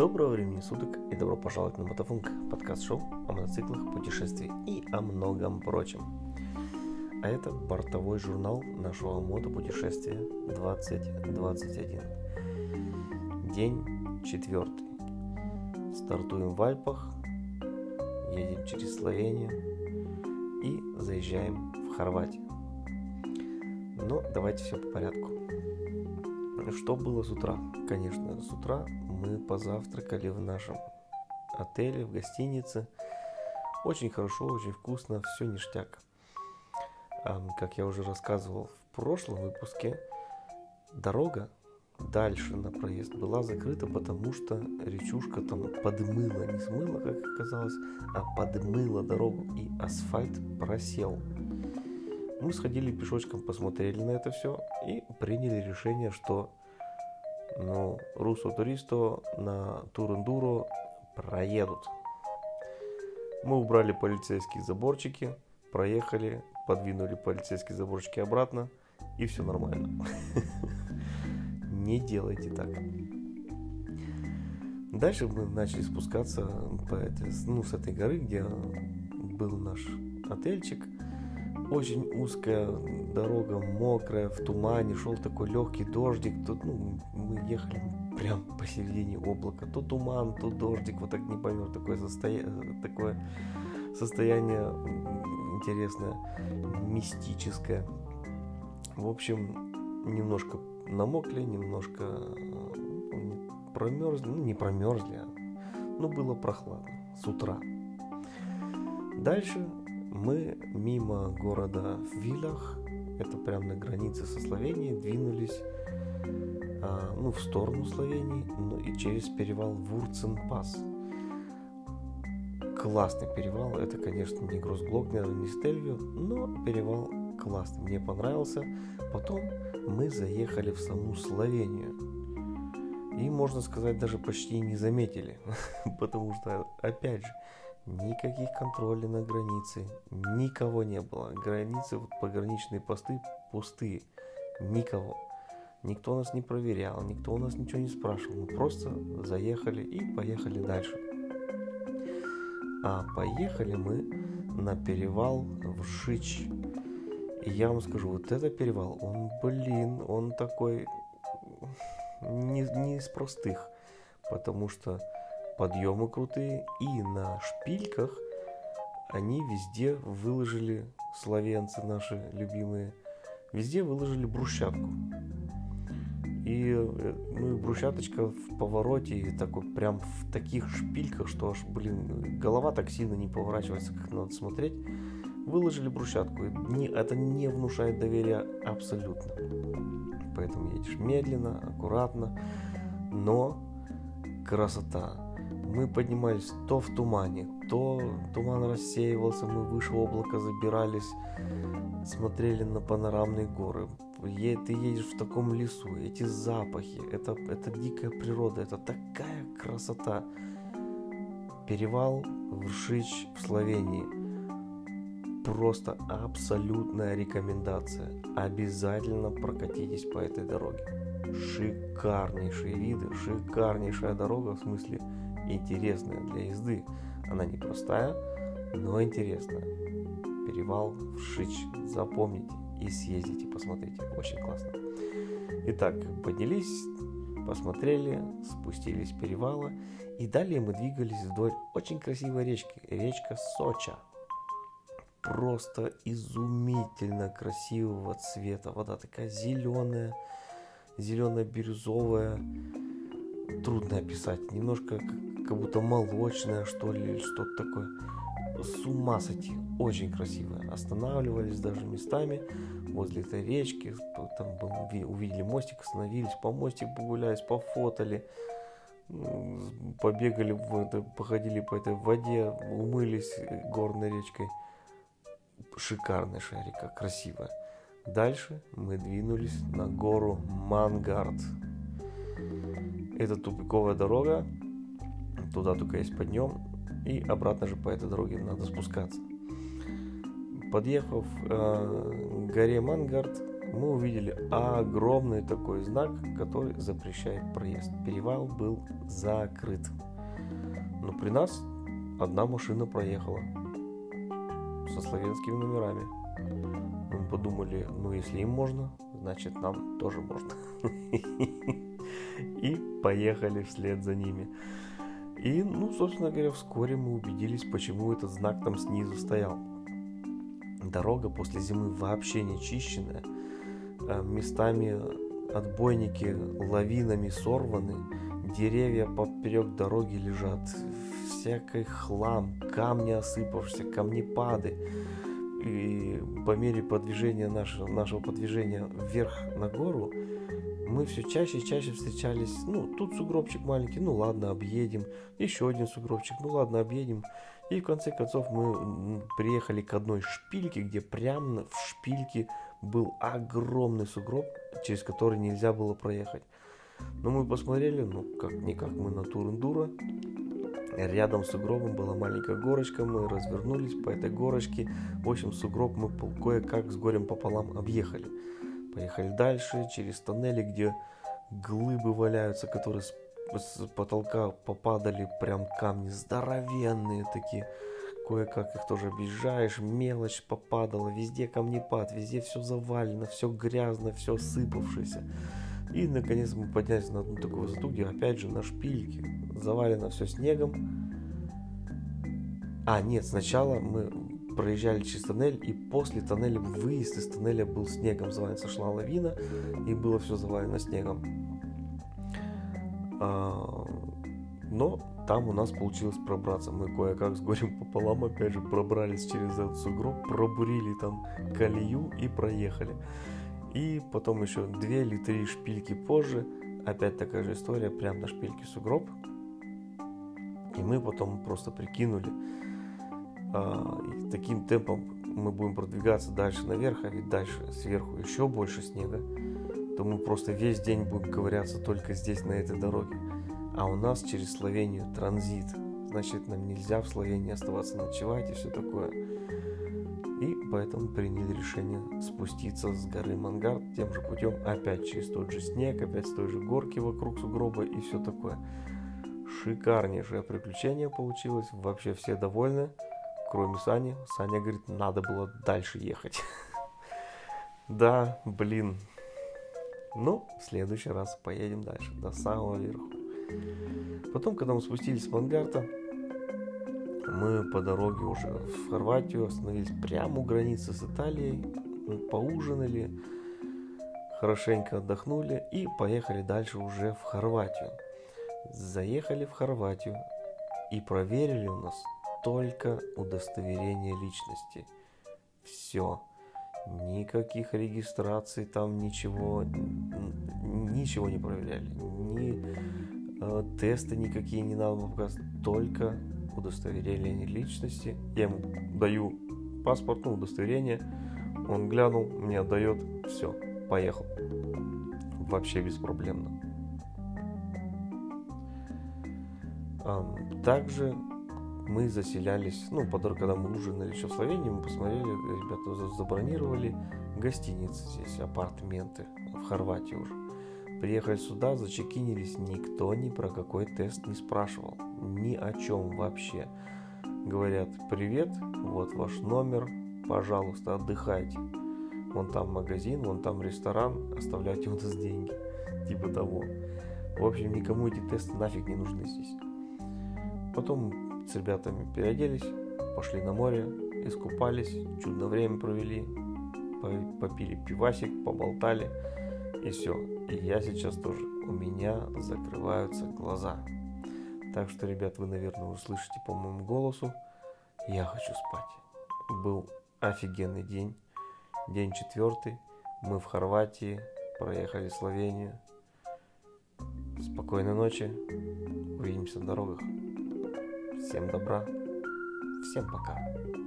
Доброго времени суток и добро пожаловать на Мотофунк, подкаст-шоу о мотоциклах, путешествии и о многом прочем. А это бортовой журнал нашего мотопутешествия 2021. День четвертый. Стартуем в Альпах, едем через Словению и заезжаем в Хорватию. Но давайте все по порядку. Что было с утра? Конечно, с утра мы позавтракали в нашем отеле, в гостинице. Очень хорошо, очень вкусно, все ништяк. Как я уже рассказывал в прошлом выпуске, дорога дальше на проезд была закрыта, потому что речушка там подмыла, не смыла, как оказалось, а подмыла дорогу, и асфальт просел. Мы сходили пешочком, посмотрели на это все и приняли решение, что ну, Русо Туристо на Турендуро проедут. Мы убрали полицейские заборчики, проехали, подвинули полицейские заборчики обратно, и все нормально. Не делайте так. Дальше мы начали спускаться по этой, ну, с этой горы, где был наш отельчик – очень узкая дорога, мокрая, в тумане, шел такой легкий дождик. Тут ну, мы ехали прям посередине облака. То туман, то дождик, вот так не поймешь, такое, состоя... такое состояние интересное, мистическое. В общем, немножко намокли, немножко ну, промерзли, ну не промерзли, а ну было прохладно с утра. Дальше мы мимо города Вилах, это прямо на границе со Словенией, двинулись а, ну, в сторону Словении, ну и через перевал Вурценпас. Классный перевал, это, конечно, не Гросглокнер, не Стельвио, но перевал классный, мне понравился. Потом мы заехали в саму Словению. И, можно сказать, даже почти не заметили, потому что, опять же, Никаких контролей на границе, никого не было. Границы, вот пограничные посты пустые, никого. Никто нас не проверял, никто у нас ничего не спрашивал. Мы просто заехали и поехали дальше. А поехали мы на перевал в Шич. И я вам скажу, вот этот перевал, он, блин, он такой не, не из простых. Потому что подъемы крутые, и на шпильках они везде выложили, словенцы наши любимые, везде выложили брусчатку. И ну, брусчаточка в повороте, и такой прям в таких шпильках, что аж, блин, голова так сильно не поворачивается, как надо смотреть. Выложили брусчатку. Не, это не внушает доверия абсолютно. Поэтому едешь медленно, аккуратно, но красота мы поднимались то в тумане, то туман рассеивался, мы выше облака забирались, смотрели на панорамные горы. Ты едешь в таком лесу, эти запахи, это, это дикая природа, это такая красота. Перевал Вршич в Словении. Просто абсолютная рекомендация. Обязательно прокатитесь по этой дороге. Шикарнейшие виды, шикарнейшая дорога, в смысле интересная для езды. Она не простая, но интересная. Перевал Шич. Запомните и съездите, посмотрите. Очень классно. Итак, поднялись, посмотрели, спустились перевала. И далее мы двигались вдоль очень красивой речки. Речка Соча. Просто изумительно красивого цвета. Вода такая зеленая, зелено-бирюзовая. Трудно описать. Немножко как будто молочная, что ли, или что-то такое. С ума сойти, очень красивая. Останавливались даже местами возле этой речки, там увидели мостик, остановились, по мостику погулялись, пофотали, побегали, походили по этой воде, умылись горной речкой. Шикарная шарика, красивая. Дальше мы двинулись на гору Мангард. Это тупиковая дорога, Туда только есть подъем, и обратно же по этой дороге надо спускаться. Подъехав э, к горе Мангард, мы увидели огромный такой знак, который запрещает проезд. Перевал был закрыт. Но при нас одна машина проехала со славянскими номерами. Мы подумали, ну если им можно, значит нам тоже можно. И поехали вслед за ними. И, ну, собственно говоря, вскоре мы убедились, почему этот знак там снизу стоял. Дорога после зимы вообще не чищенная. Э, местами отбойники лавинами сорваны, деревья поперек дороги лежат, всякий хлам, камни осыпавшиеся, камнепады. И по мере подвижения нашего, нашего подвижения вверх на гору, мы все чаще и чаще встречались, ну, тут сугробчик маленький, ну ладно, объедем, еще один сугробчик, ну ладно, объедем. И в конце концов мы приехали к одной шпильке, где прямо в шпильке был огромный сугроб, через который нельзя было проехать. Но мы посмотрели, ну, как-никак мы на Турендура. Рядом с сугробом была маленькая горочка, мы развернулись по этой горочке. В общем, сугроб мы кое-как с горем пополам объехали. Поехали дальше, через тоннели, где глыбы валяются, которые с, с потолка попадали прям камни здоровенные такие. Кое-как их тоже объезжаешь, мелочь попадала, везде камнепад, везде все завалено, все грязно, все сыпавшееся. И наконец мы поднялись на одну такую высоту, где опять же на шпильке завалено все снегом. А, нет, сначала мы проезжали через тоннель, и после тоннеля выезд из тоннеля был снегом завален. Сошла лавина, и было все завалено снегом. А, но там у нас получилось пробраться. Мы кое-как с горем пополам опять же пробрались через этот сугроб, пробурили там колею и проехали. И потом еще две или три шпильки позже, опять такая же история, прям на шпильке сугроб. И мы потом просто прикинули, а, и таким темпом мы будем продвигаться дальше наверх, а ведь дальше сверху еще больше снега, то мы просто весь день будем ковыряться только здесь, на этой дороге. А у нас через Словению транзит. Значит, нам нельзя в Словении оставаться ночевать и все такое. И поэтому приняли решение спуститься с горы Мангард тем же путем, опять через тот же снег, опять с той же горки вокруг сугроба и все такое. Шикарнейшее приключение получилось, вообще все довольны кроме Сани. Саня говорит, надо было дальше ехать. Да, блин. Ну, в следующий раз поедем дальше, до самого верху. Потом, когда мы спустились с Мангарта, мы по дороге уже в Хорватию остановились прямо у границы с Италией, поужинали, хорошенько отдохнули и поехали дальше уже в Хорватию. Заехали в Хорватию и проверили у нас только удостоверение личности. Все. Никаких регистраций там ничего, ничего не проверяли. Ни э, тесты никакие не надо показывать. Только удостоверение личности. Я ему даю паспорт, ну, удостоверение. Он глянул, мне отдает. Все, поехал. Вообще беспроблемно. Также мы заселялись, ну, когда мы ужинали еще в Словении, мы посмотрели, ребята забронировали гостиницы здесь, апартаменты в Хорватии уже. Приехали сюда, зачекинились, никто ни про какой тест не спрашивал, ни о чем вообще. Говорят, привет, вот ваш номер, пожалуйста, отдыхайте. Вон там магазин, вон там ресторан, оставляйте у нас деньги. Типа того. В общем, никому эти тесты нафиг не нужны здесь. Потом с ребятами переоделись, пошли на море, искупались, чудное время провели, попили пивасик, поболтали и все. И я сейчас тоже, у меня закрываются глаза. Так что, ребят, вы, наверное, услышите по моему голосу, я хочу спать. Был офигенный день, день четвертый, мы в Хорватии, проехали Словению. Спокойной ночи, увидимся на дорогах. Всем добра. Всем пока.